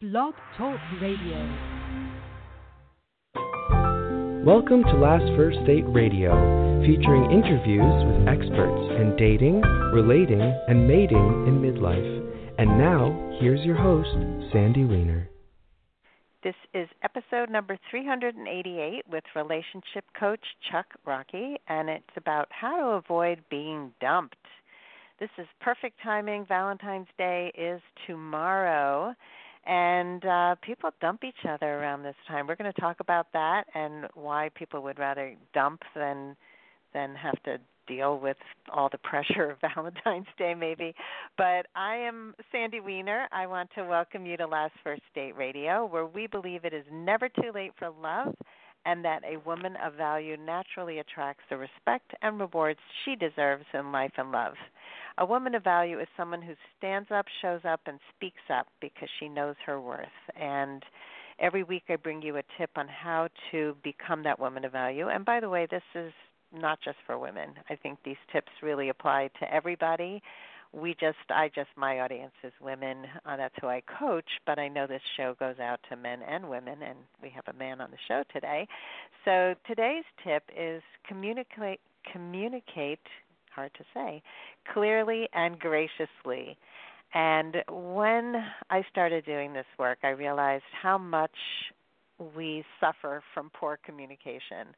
Blog Talk Radio. Welcome to Last First Date Radio, featuring interviews with experts in dating, relating, and mating in midlife. And now, here's your host, Sandy Weiner. This is episode number 388 with relationship coach Chuck Rocky, and it's about how to avoid being dumped. This is perfect timing. Valentine's Day is tomorrow, and uh, people dump each other around this time. We're going to talk about that and why people would rather dump than than have to deal with all the pressure of Valentine's Day, maybe. But I am Sandy Weiner. I want to welcome you to Last First Date Radio, where we believe it is never too late for love and that a woman of value naturally attracts the respect and rewards she deserves in life and love. A woman of value is someone who stands up, shows up, and speaks up because she knows her worth. And every week I bring you a tip on how to become that woman of value. And by the way, this is not just for women. I think these tips really apply to everybody. We just, I just, my audience is women. Uh, that's who I coach, but I know this show goes out to men and women, and we have a man on the show today. So today's tip is communicate, communicate hard to say, clearly and graciously. And when I started doing this work, I realized how much we suffer from poor communication.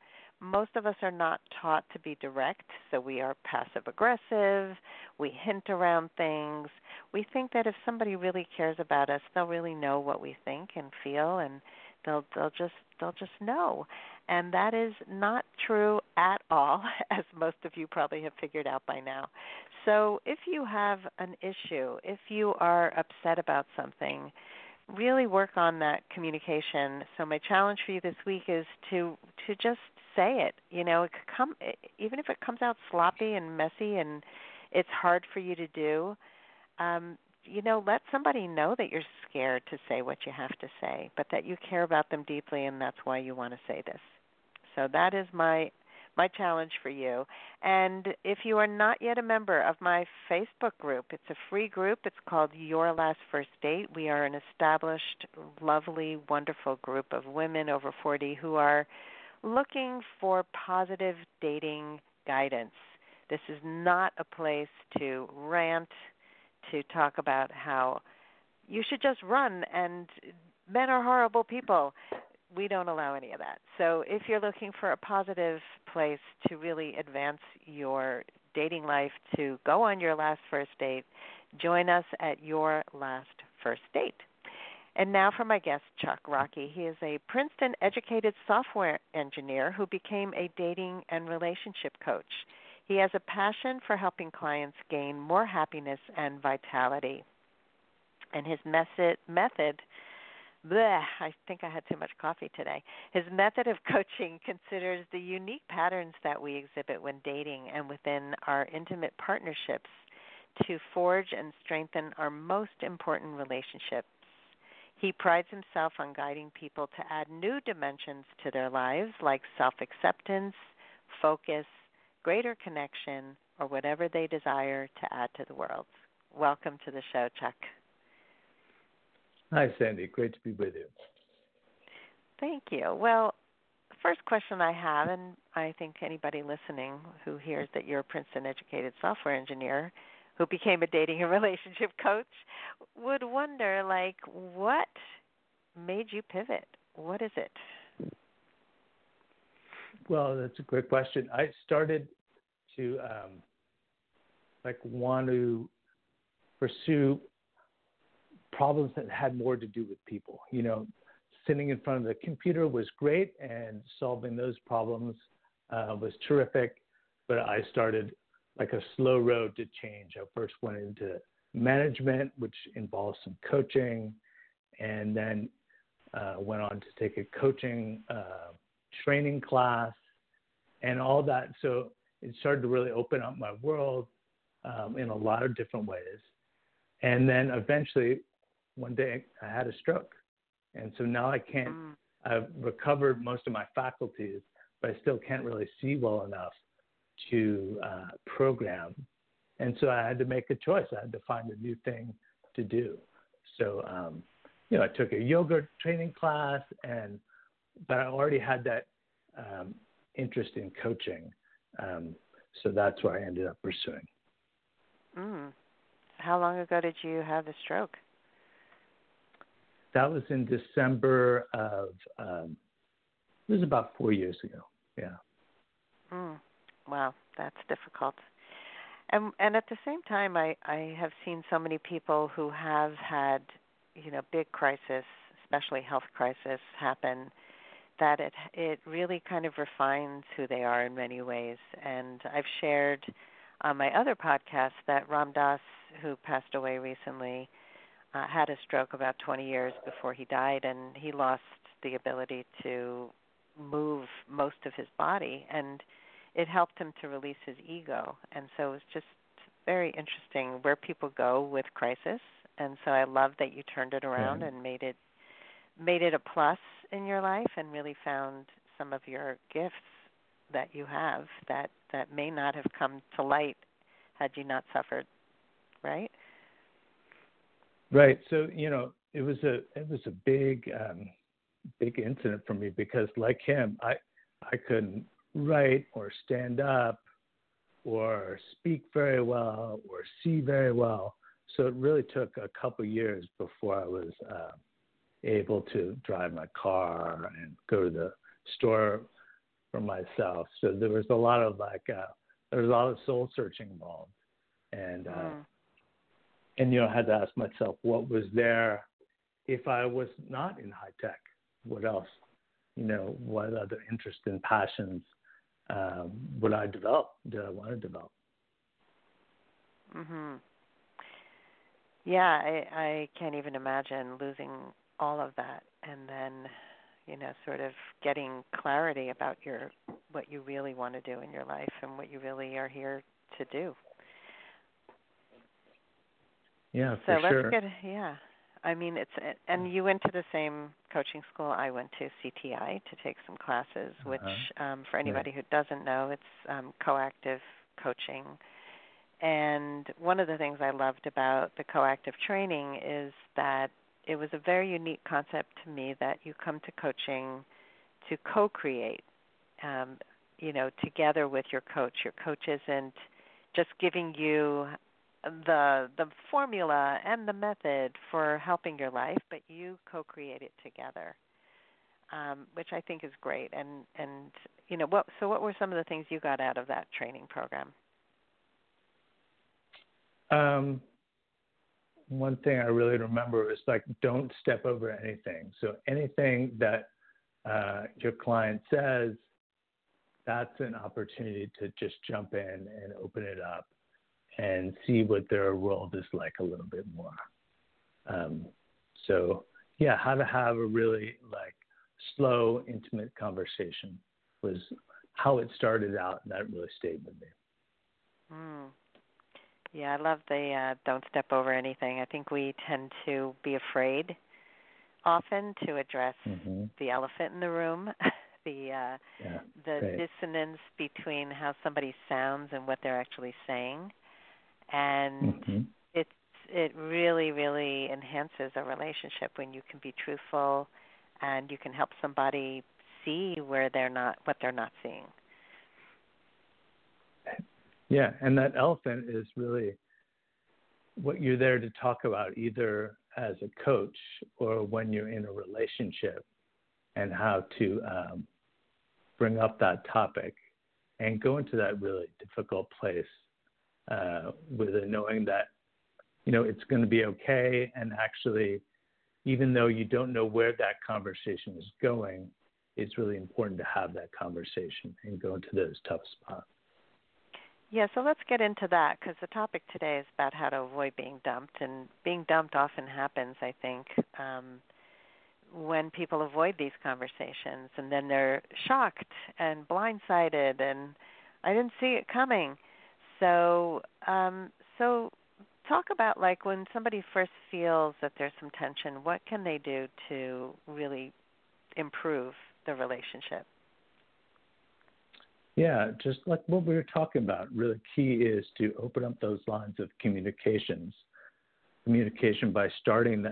Most of us are not taught to be direct, so we are passive aggressive, we hint around things. We think that if somebody really cares about us, they'll really know what we think and feel and they'll they'll just they'll just know and that is not true at all, as most of you probably have figured out by now. So, if you have an issue, if you are upset about something, really work on that communication. So, my challenge for you this week is to to just say it. You know, it could come even if it comes out sloppy and messy and it's hard for you to do. Um, you know, let somebody know that you're scared to say what you have to say, but that you care about them deeply and that's why you want to say this. So that is my my challenge for you. And if you are not yet a member of my Facebook group, it's a free group. It's called Your Last First Date. We are an established, lovely, wonderful group of women over 40 who are looking for positive dating guidance. This is not a place to rant to talk about how you should just run and men are horrible people. We don't allow any of that. So if you're looking for a positive place to really advance your dating life, to go on your last first date, join us at your last first date. And now for my guest, Chuck Rocky. He is a Princeton educated software engineer who became a dating and relationship coach. He has a passion for helping clients gain more happiness and vitality. And his method, method bleh, I think I had too much coffee today. His method of coaching considers the unique patterns that we exhibit when dating and within our intimate partnerships to forge and strengthen our most important relationships. He prides himself on guiding people to add new dimensions to their lives like self acceptance, focus, greater connection, or whatever they desire to add to the world. Welcome to the show, Chuck. Hi, Sandy. Great to be with you. Thank you. Well, first question I have, and I think anybody listening who hears that you're a Princeton educated software engineer who became a dating and relationship coach would wonder like what made you pivot? What is it? Well, that's a great question. I started to um, like want to pursue problems that had more to do with people. You know, sitting in front of the computer was great, and solving those problems uh, was terrific. But I started like a slow road to change. I first went into management, which involves some coaching, and then uh, went on to take a coaching uh, training class and all that. So it started to really open up my world um, in a lot of different ways. And then eventually, one day, I had a stroke. And so now I can't, mm. I've recovered most of my faculties, but I still can't really see well enough to uh, program. And so I had to make a choice. I had to find a new thing to do. So, um, you know, I took a yoga training class, and but I already had that um, interest in coaching, um, so that's where I ended up pursuing. Mm. How long ago did you have the stroke? That was in December of. Um, it was about four years ago. Yeah. That's difficult. And and at the same time, I I have seen so many people who have had, you know, big crisis, especially health crisis, happen, that it it really kind of refines who they are in many ways. And I've shared on my other podcast that Ram Dass, who passed away recently, uh, had a stroke about 20 years before he died, and he lost the ability to move most of his body and it helped him to release his ego. And so it was just very interesting where people go with crisis. And so I love that you turned it around mm-hmm. and made it made it a plus in your life and really found some of your gifts that you have that that may not have come to light had you not suffered, right? Right. So you know, it was a it was a big um, big incident for me because, like him, I I couldn't write or stand up or speak very well or see very well. So it really took a couple years before I was uh, able to drive my car and go to the store for myself. So there was a lot of like uh, there was a lot of soul searching involved, and uh, mm. and you know I had to ask myself what was there if I was not in high tech. What else? You know, what other interests and passions um, would I develop? Did I want to develop? Mhm. Yeah, I I can't even imagine losing all of that and then, you know, sort of getting clarity about your what you really want to do in your life and what you really are here to do. Yeah, so for let's sure. get yeah. I mean, it's and you went to the same coaching school I went to, CTI, to take some classes. Which, uh-huh. um, for anybody who doesn't know, it's um, coactive coaching. And one of the things I loved about the coactive training is that it was a very unique concept to me that you come to coaching to co-create, um, you know, together with your coach. Your coach isn't just giving you the the formula and the method for helping your life, but you co-create it together, um, which I think is great. And and you know what? So what were some of the things you got out of that training program? Um, one thing I really remember is like don't step over anything. So anything that uh, your client says, that's an opportunity to just jump in and open it up and see what their world is like a little bit more. Um, so yeah, how to have a really like slow, intimate conversation was how it started out, and that really stayed with me. Mm. Yeah, I love the uh, don't step over anything. I think we tend to be afraid often to address mm-hmm. the elephant in the room, the uh, yeah, the great. dissonance between how somebody sounds and what they're actually saying and mm-hmm. it's it really really enhances a relationship when you can be truthful and you can help somebody see where they're not what they're not seeing yeah and that elephant is really what you're there to talk about either as a coach or when you're in a relationship and how to um, bring up that topic and go into that really difficult place uh, with a knowing that you know it's going to be okay, and actually, even though you don't know where that conversation is going, it's really important to have that conversation and go into those tough spots. Yeah, so let's get into that because the topic today is about how to avoid being dumped, and being dumped often happens, I think. Um, when people avoid these conversations and then they're shocked and blindsided and I didn't see it coming so um, so talk about like when somebody first feels that there's some tension what can they do to really improve the relationship yeah just like what we were talking about really key is to open up those lines of communications communication by starting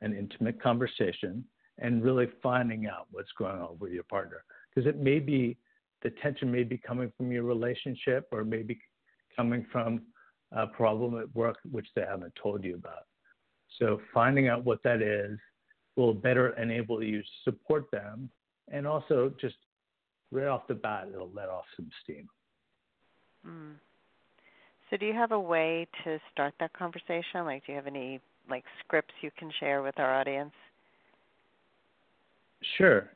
an intimate conversation and really finding out what's going on with your partner. Because it may be the tension may be coming from your relationship or maybe coming from a problem at work which they haven't told you about. So finding out what that is will better enable you to support them and also just right off the bat it'll let off some steam. Mm. So do you have a way to start that conversation? Like do you have any like scripts you can share with our audience? Sure.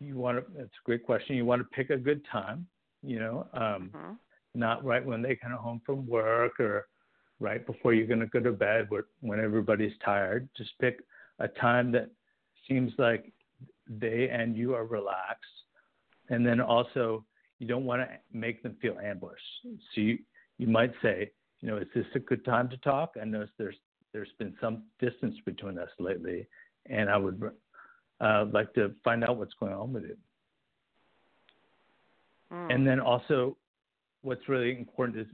You want to it's a great question. You want to pick a good time, you know, um, mm-hmm. Not right when they come home from work or right before you're going to go to bed when everybody's tired. Just pick a time that seems like they and you are relaxed. And then also, you don't want to make them feel ambushed. So you, you might say, you know, is this a good time to talk? I notice there's there's been some distance between us lately, and I would uh, like to find out what's going on with it. Mm. And then also, what's really important is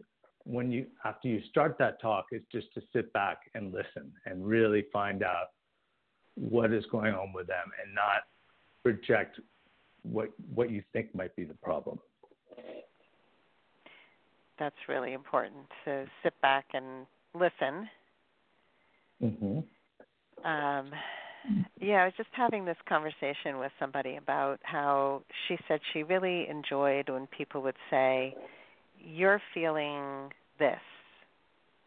when you after you start that talk is just to sit back and listen and really find out what is going on with them and not project what what you think might be the problem. That's really important to sit back and listen. Mm-hmm. Um, yeah, I was just having this conversation with somebody about how she said she really enjoyed when people would say, You're feeling this,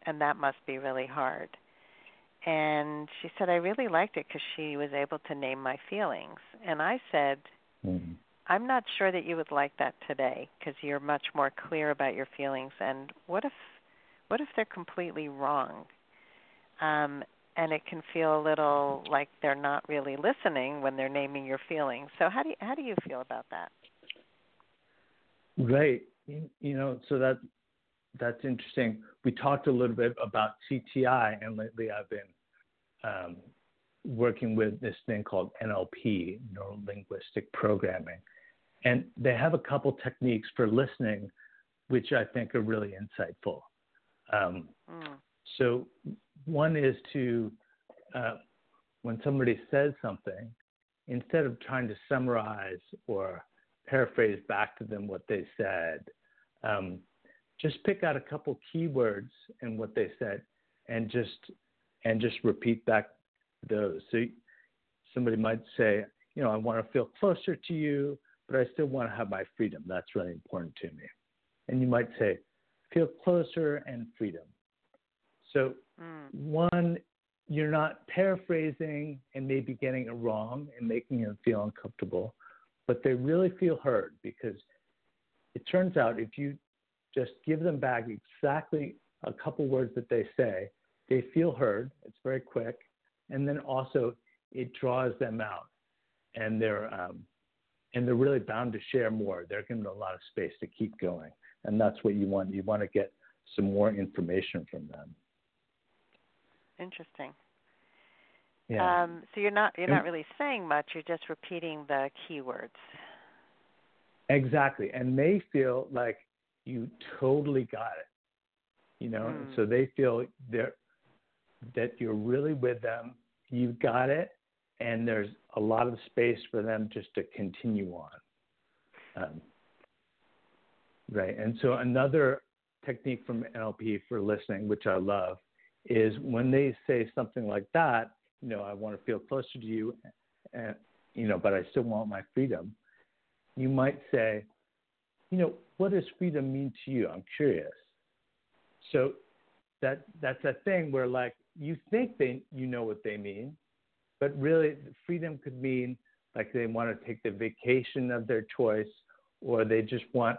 and that must be really hard. And she said, I really liked it because she was able to name my feelings. And I said, mm-hmm. I'm not sure that you would like that today because you're much more clear about your feelings. And what if, what if they're completely wrong? Um, and it can feel a little like they're not really listening when they're naming your feelings. So how do you, how do you feel about that? Right. You, you know, so that that's interesting. We talked a little bit about CTI, and lately I've been um, working with this thing called NLP, Neuro Linguistic Programming, and they have a couple techniques for listening, which I think are really insightful. Um, mm. So one is to, uh, when somebody says something, instead of trying to summarize or paraphrase back to them what they said, um, just pick out a couple keywords in what they said and just and just repeat back those. So somebody might say, you know, I want to feel closer to you, but I still want to have my freedom. That's really important to me. And you might say, feel closer and freedom. So, mm. one, you're not paraphrasing and maybe getting it wrong and making them feel uncomfortable, but they really feel heard because it turns out if you just give them back exactly a couple words that they say, they feel heard. It's very quick, and then also it draws them out, and they're um, and they're really bound to share more. They're given a lot of space to keep going, and that's what you want. You want to get some more information from them. Interesting. Yeah. Um, so you're not you're not really saying much. You're just repeating the keywords. Exactly, and they feel like you totally got it. You know, mm. so they feel they're that you're really with them. You've got it, and there's a lot of space for them just to continue on. Um, right, and so another technique from NLP for listening, which I love, is when they say something like that, you know, I want to feel closer to you, and you know, but I still want my freedom. You might say, you know, what does freedom mean to you? I'm curious. So that that's a thing where like you think they you know what they mean, but really freedom could mean like they want to take the vacation of their choice, or they just want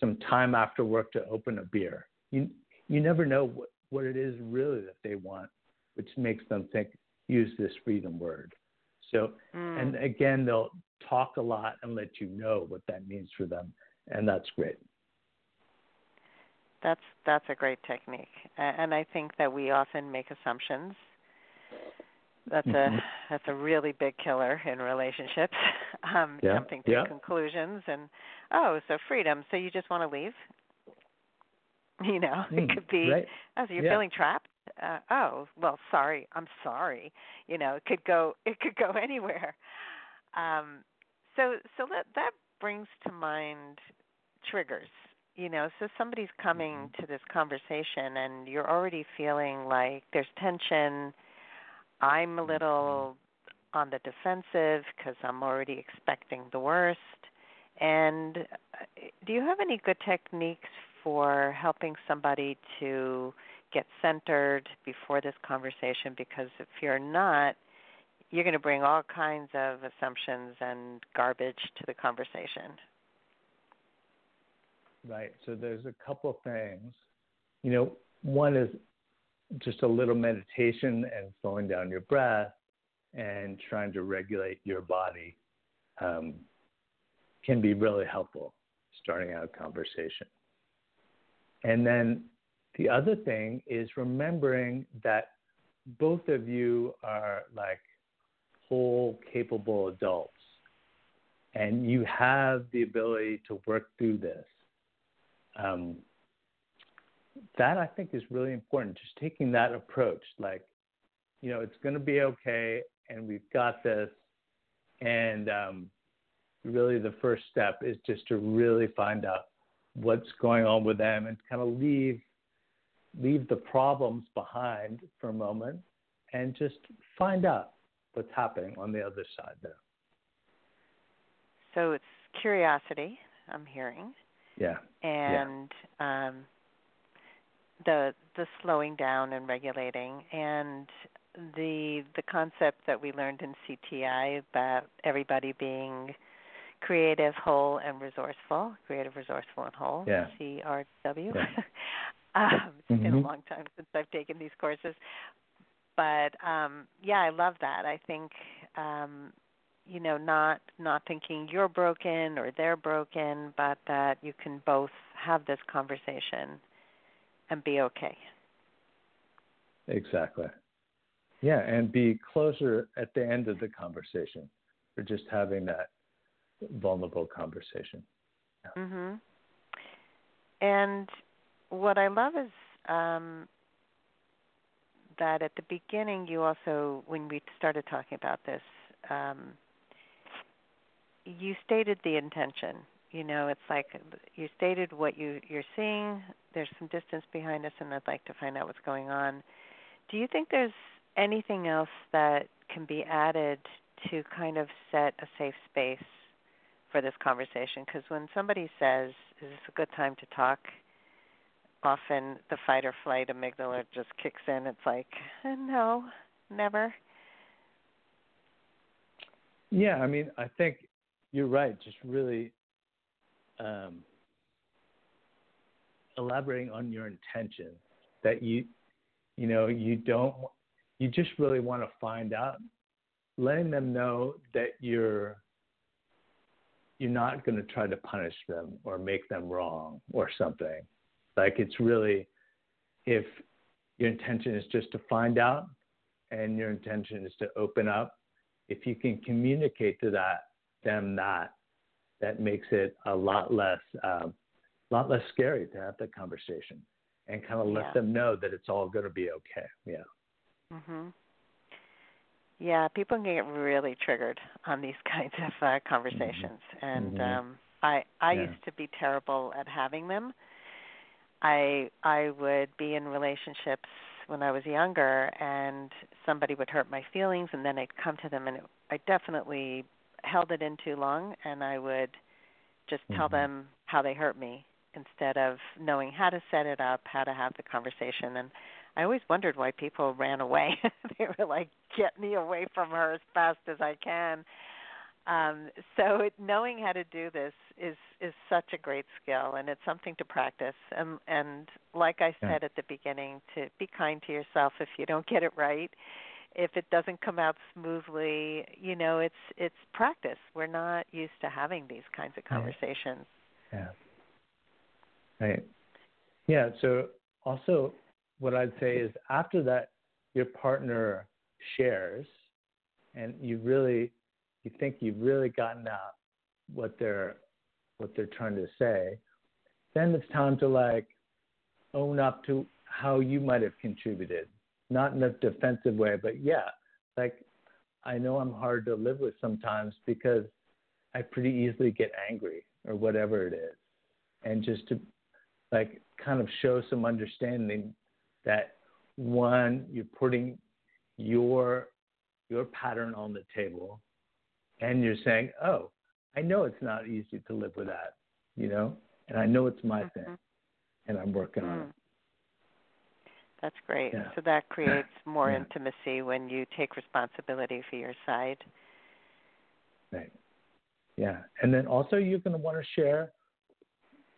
some time after work to open a beer. You you never know what what it is really that they want, which makes them think, use this freedom word. So, mm. and again, they'll talk a lot and let you know what that means for them, and that's great. That's that's a great technique, and I think that we often make assumptions. That's mm-hmm. a that's a really big killer in relationships. Um, yeah. Jumping to yeah. conclusions and oh, so freedom. So you just want to leave? You know, mm, it could be, right. oh, so you're yeah. feeling trapped. Uh, oh well sorry i'm sorry you know it could go it could go anywhere um so so that that brings to mind triggers you know so somebody's coming mm-hmm. to this conversation and you're already feeling like there's tension i'm a mm-hmm. little on the defensive because i'm already expecting the worst and uh, do you have any good techniques for helping somebody to get centered before this conversation because if you're not, you're going to bring all kinds of assumptions and garbage to the conversation. Right. So there's a couple of things. You know, one is just a little meditation and slowing down your breath and trying to regulate your body um, can be really helpful starting out a conversation. And then the other thing is remembering that both of you are like whole, capable adults, and you have the ability to work through this. Um, that I think is really important. Just taking that approach, like, you know, it's going to be okay, and we've got this. And um, really, the first step is just to really find out what's going on with them and kind of leave leave the problems behind for a moment and just find out what's happening on the other side there. So it's curiosity, I'm hearing. Yeah. And yeah. um the the slowing down and regulating and the the concept that we learned in CTI about everybody being creative, whole, and resourceful. Creative, resourceful, and whole. Yeah. CRW. Yeah. um, it's mm-hmm. been a long time since I've taken these courses, but um, yeah, I love that. I think um, you know, not not thinking you're broken or they're broken, but that you can both have this conversation and be okay. Exactly. Yeah, and be closer at the end of the conversation for just having that vulnerable conversation. Yeah. Mhm. And what I love is um, that at the beginning, you also, when we started talking about this, um, you stated the intention. You know, it's like you stated what you you're seeing. There's some distance behind us, and I'd like to find out what's going on. Do you think there's anything else that can be added to kind of set a safe space for this conversation? Because when somebody says, "Is this a good time to talk?" Often the fight or flight amygdala just kicks in. It's like, eh, no, never. Yeah, I mean, I think you're right. Just really um, elaborating on your intention that you, you know, you don't, you just really want to find out, letting them know that you're, you're not going to try to punish them or make them wrong or something like it's really if your intention is just to find out and your intention is to open up, if you can communicate to that them that, that makes it a lot less um, lot less scary to have that conversation and kind of let yeah. them know that it's all going to be okay. Yeah. Mhm. Yeah, people can get really triggered on these kinds of uh, conversations, mm-hmm. and mm-hmm. um, I I yeah. used to be terrible at having them. I I would be in relationships when I was younger, and somebody would hurt my feelings, and then I'd come to them, and it, I definitely held it in too long, and I would just tell mm-hmm. them how they hurt me instead of knowing how to set it up, how to have the conversation, and I always wondered why people ran away. they were like, "Get me away from her as fast as I can." Um, so knowing how to do this is is such a great skill, and it's something to practice. And and like I said yeah. at the beginning, to be kind to yourself if you don't get it right. If it doesn't come out smoothly, you know it's it's practice. We're not used to having these kinds of conversations. Yeah. Right. Yeah. So also, what I'd say is after that, your partner shares, and you really you think you've really gotten out what they're what they're trying to say, then it's time to like own up to how you might have contributed not in a defensive way, but yeah, like I know I'm hard to live with sometimes because I pretty easily get angry or whatever it is. And just to like kind of show some understanding that one, you're putting your your pattern on the table and you're saying, Oh, I know it's not easy to live with that, you know, and I know it's my mm-hmm. thing and I'm working mm. on it. Mm. That's great. Yeah. So that creates more yeah. intimacy when you take responsibility for your side. Right. Yeah. And then also you're going to want to share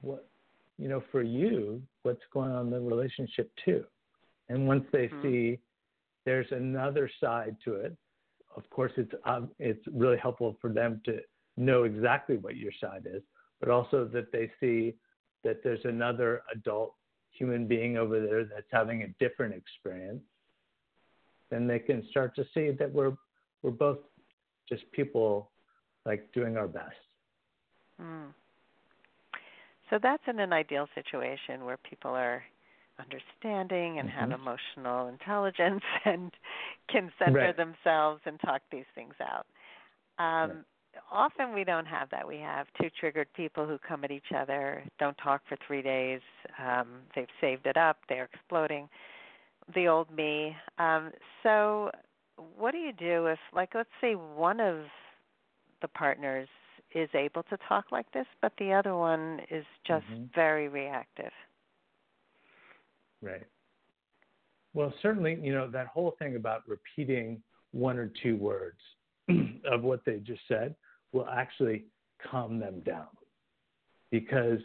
what, you know, for you, what's going on in the relationship too. And once they mm-hmm. see there's another side to it, of course, it's um, it's really helpful for them to know exactly what your side is, but also that they see that there's another adult human being over there that's having a different experience, then they can start to see that we're we're both just people like doing our best. Mm. So that's in an ideal situation where people are understanding and mm-hmm. have emotional intelligence and can center right. themselves and talk these things out. Um, right. Often we don't have that. We have two triggered people who come at each other, don't talk for three days. Um, they've saved it up. They're exploding. The old me. Um, so, what do you do if, like, let's say one of the partners is able to talk like this, but the other one is just mm-hmm. very reactive? Right. Well, certainly, you know, that whole thing about repeating one or two words of what they just said will actually calm them down because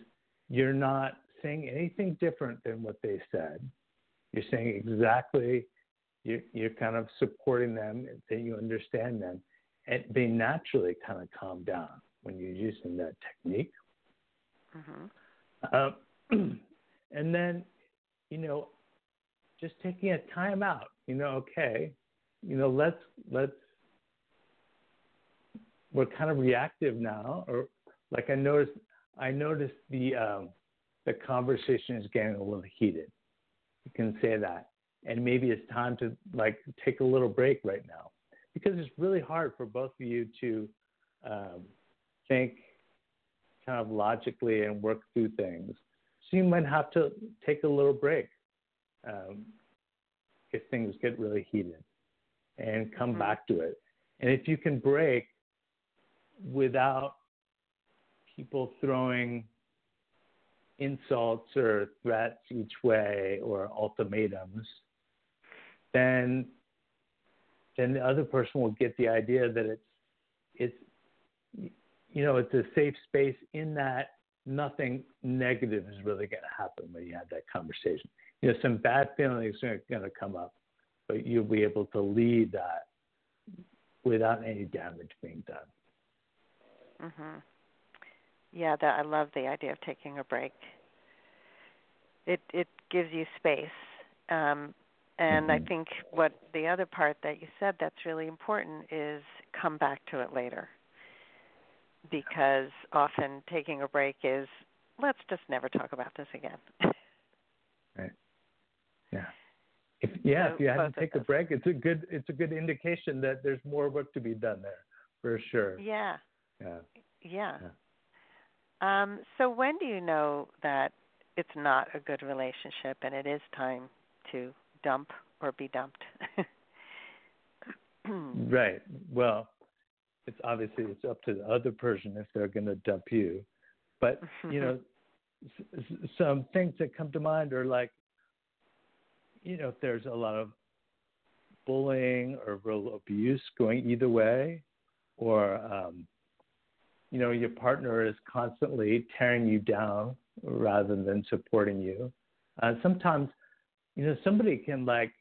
you're not saying anything different than what they said. You're saying exactly, you're, you're kind of supporting them, that you understand them, and they naturally kind of calm down when you're using that technique. Mm-hmm. Uh, and then you know, just taking a time out, you know, okay, you know, let's let's we're kind of reactive now, or like I noticed I noticed the um, the conversation is getting a little heated. You can say that, and maybe it's time to like take a little break right now, because it's really hard for both of you to um, think kind of logically and work through things so you might have to take a little break um, if things get really heated and come mm-hmm. back to it. And if you can break without people throwing insults or threats each way or ultimatums, then then the other person will get the idea that it's it's you know it's a safe space in that nothing negative is really going to happen when you have that conversation. You know, some bad feelings are going to come up, but you'll be able to lead that without any damage being done. Mhm. Yeah, that I love the idea of taking a break. It it gives you space. Um, and mm-hmm. I think what the other part that you said that's really important is come back to it later because often taking a break is let's just never talk about this again. right. Yeah. If yeah, so if you had to take a break, it's a good it's a good indication that there's more work to be done there, for sure. Yeah. Yeah. Yeah. yeah. Um, so when do you know that it's not a good relationship and it is time to dump or be dumped? right. Well, it's obviously it's up to the other person if they're going to dump you. But you know, s- some things that come to mind are like, you know, if there's a lot of bullying or real abuse going either way, or um, you know, your partner is constantly tearing you down rather than supporting you. Uh, sometimes, you know, somebody can like,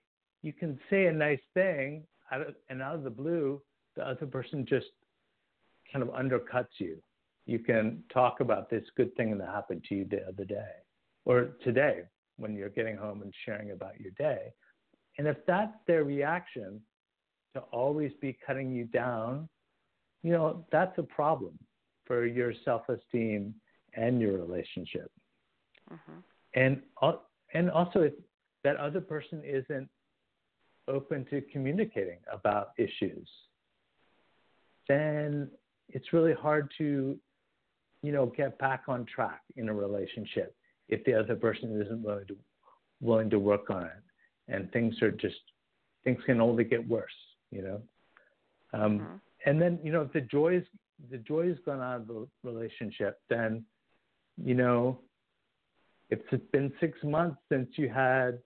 you can say a nice thing out of, and out of the blue, the other person just kind of undercuts you. You can talk about this good thing that happened to you the other day or today when you're getting home and sharing about your day. And if that's their reaction to always be cutting you down, you know, that's a problem for your self esteem and your relationship. Mm-hmm. And, and also, if that other person isn't open to communicating about issues, then it's really hard to, you know, get back on track in a relationship if the other person isn't willing to willing to work on it, and things are just things can only get worse, you know. Um, mm-hmm. And then you know if the joy is the joy is gone out of the relationship, then you know if it's been six months since you had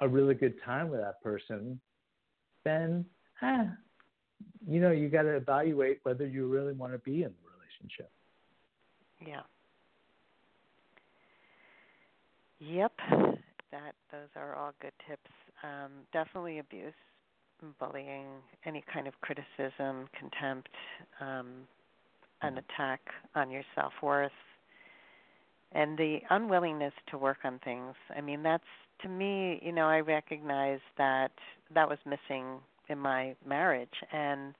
a really good time with that person, then ah, you know you got to evaluate whether you really want to be in the relationship. Yeah. Yep, that those are all good tips. Um, definitely abuse, bullying, any kind of criticism, contempt, um, an attack on your self worth, and the unwillingness to work on things. I mean, that's to me, you know, I recognize that that was missing in my marriage, and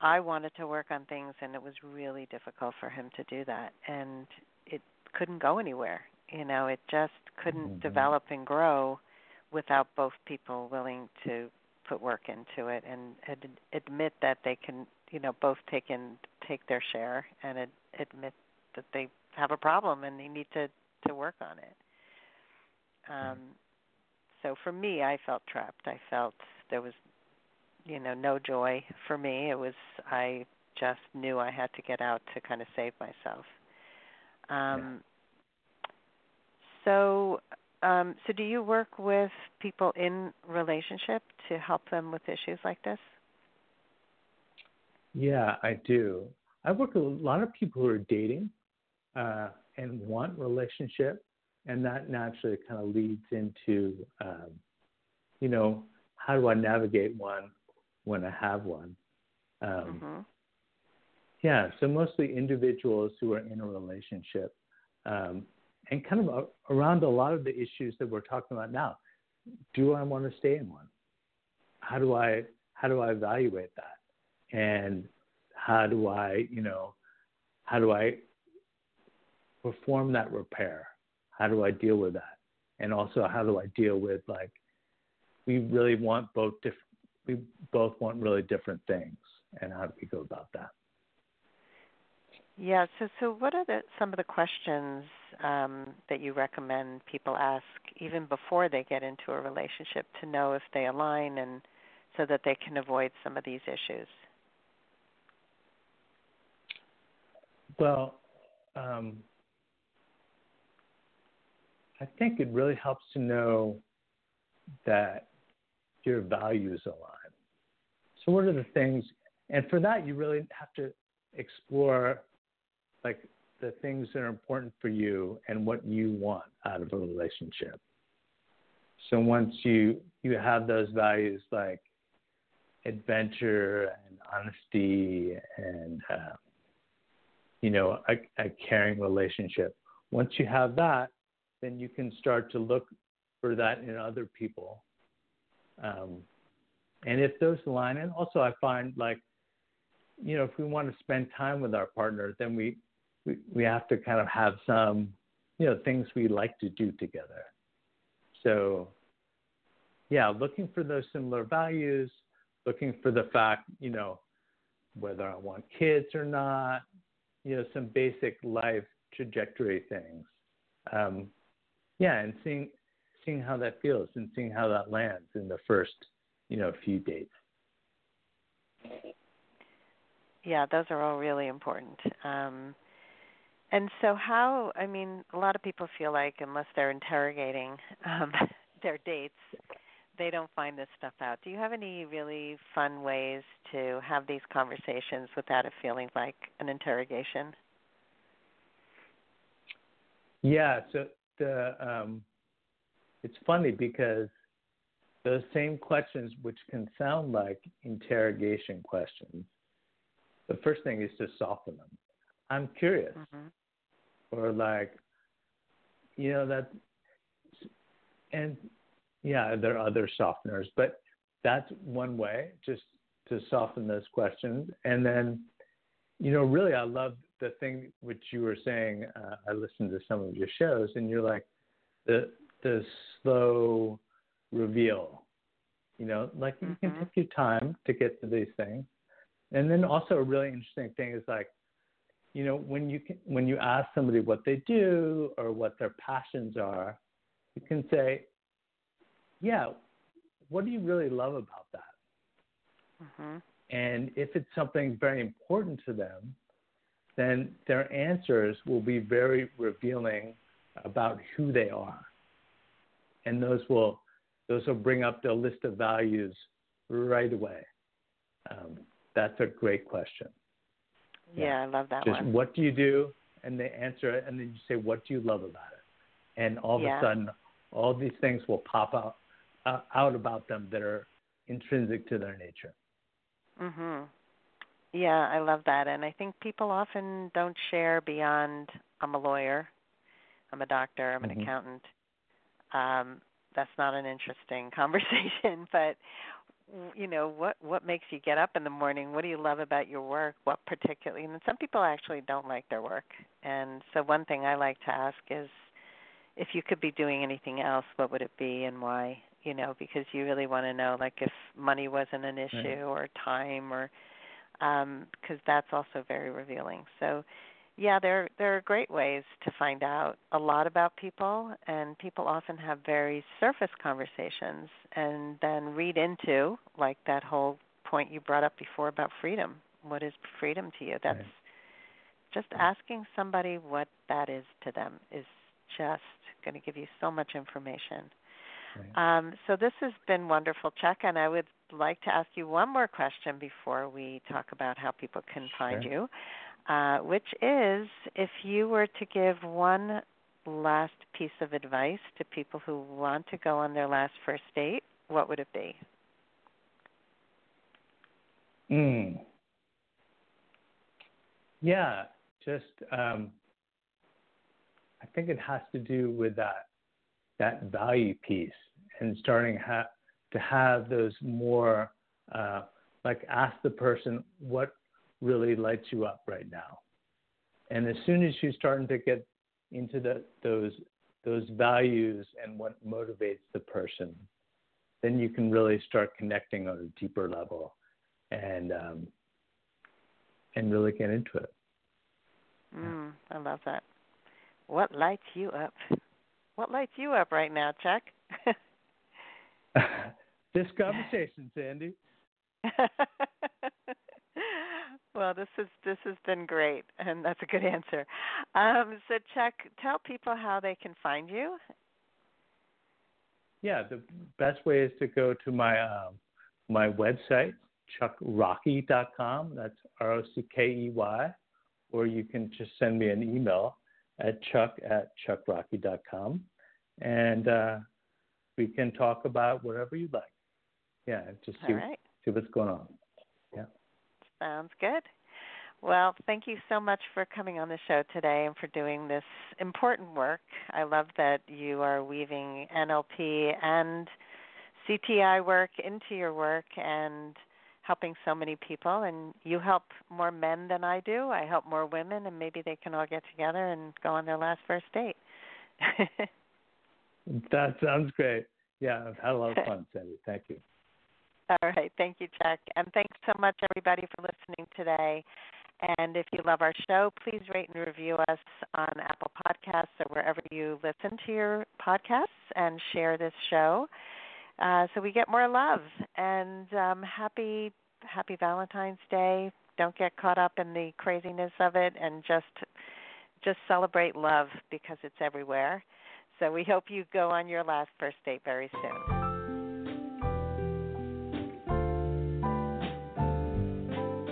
I wanted to work on things, and it was really difficult for him to do that, and it couldn't go anywhere you know it just couldn't mm-hmm. develop and grow without both people willing to put work into it and ad- admit that they can you know both take in take their share and ad- admit that they have a problem and they need to to work on it. Um so for me i felt trapped. I felt there was you know no joy for me it was i just knew i had to get out to kind of save myself um so, um, so do you work with people in relationship to help them with issues like this? Yeah, I do. I work with a lot of people who are dating uh, and want relationship, and that naturally kind of leads into, um, you know, how do I navigate one when I have one? Um, mm-hmm. Yeah, so mostly individuals who are in a relationship um, and kind of around a lot of the issues that we're talking about now. Do I want to stay in one? How do I how do I evaluate that? And how do I, you know, how do I perform that repair? How do I deal with that? And also how do I deal with like we really want both different we both want really different things and how do we go about that? Yeah. So, so what are the, some of the questions um, that you recommend people ask even before they get into a relationship to know if they align and so that they can avoid some of these issues? Well, um, I think it really helps to know that your values align. So, what are the things? And for that, you really have to explore like the things that are important for you and what you want out of a relationship. So once you you have those values like adventure and honesty and uh, you know a, a caring relationship, once you have that, then you can start to look for that in other people. Um, and if those align, and also I find like, you know, if we want to spend time with our partner, then we we, we have to kind of have some, you know, things we like to do together. So, yeah, looking for those similar values, looking for the fact, you know, whether I want kids or not, you know, some basic life trajectory things. Um, yeah, and seeing seeing how that feels and seeing how that lands in the first, you know, few dates. Yeah, those are all really important. Um, and so, how? I mean, a lot of people feel like unless they're interrogating um, their dates, they don't find this stuff out. Do you have any really fun ways to have these conversations without it feeling like an interrogation? Yeah. So the um, it's funny because those same questions, which can sound like interrogation questions, the first thing is to soften them. I'm curious. Mm-hmm or like you know that and yeah there are other softeners but that's one way just to soften those questions and then you know really i love the thing which you were saying uh, i listened to some of your shows and you're like the the slow reveal. You know, like mm-hmm. you can take your time to get to these things. And then also a really interesting thing is like, you know, when you can, when you ask somebody what they do or what their passions are, you can say, yeah, what do you really love about that? Mm-hmm. And if it's something very important to them, then their answers will be very revealing about who they are. And those will those will bring up the list of values right away. Um, that's a great question. Yeah, yeah I love that one. Just one. what do you do? And they answer it, and then you say, what do you love about it? And all of yeah. a sudden, all these things will pop out uh, out about them that are intrinsic to their nature. Mhm. Yeah, I love that, and I think people often don't share beyond I'm a lawyer, I'm a doctor, I'm an mm-hmm. accountant. Um, that's not an interesting conversation, but you know what what makes you get up in the morning? What do you love about your work? What particularly and some people actually don't like their work. And so one thing i like to ask is if you could be doing anything else what would it be and why? You know because you really want to know like if money wasn't an issue right. or time or um because that's also very revealing. So yeah there there are great ways to find out a lot about people and people often have very surface conversations and then read into like that whole point you brought up before about freedom. What is freedom to you? That's right. just asking somebody what that is to them is just going to give you so much information. Right. um, so this has been wonderful chuck and i would like to ask you one more question before we talk about how people can find you uh, which is if you were to give one last piece of advice to people who want to go on their last first date, what would it be? Mm. Yeah, just um, I think it has to do with that that value piece and starting ha- to have those more uh, like ask the person what really lights you up right now. And as soon as you're starting to get into the, those those values and what motivates the person, then you can really start connecting on a deeper level, and um, and really get into it. Mm, I love that. What lights you up? What lights you up right now, Chuck? this conversation, Sandy. well, this is this has been great, and that's a good answer. Um, so, Chuck, tell people how they can find you. Yeah, the best way is to go to my um, my website, chuckrockey.com. That's R O C K E Y, or you can just send me an email at chuck at chuckrockey.com, and uh, we can talk about whatever you'd like. Yeah, just see, right. see what's going on. Sounds good. Well, thank you so much for coming on the show today and for doing this important work. I love that you are weaving NLP and CTI work into your work and helping so many people. And you help more men than I do. I help more women, and maybe they can all get together and go on their last first date. that sounds great. Yeah, I've had a lot of fun, Sandy. Thank you. All right. Thank you, Chuck. And thanks so much, everybody, for listening today. And if you love our show, please rate and review us on Apple Podcasts or wherever you listen to your podcasts and share this show uh, so we get more love. And um, happy, happy Valentine's Day. Don't get caught up in the craziness of it and just just celebrate love because it's everywhere. So we hope you go on your last first date very soon.